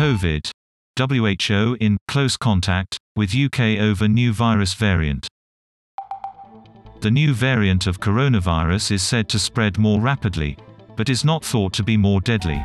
COVID. WHO in close contact with UK over new virus variant. The new variant of coronavirus is said to spread more rapidly, but is not thought to be more deadly.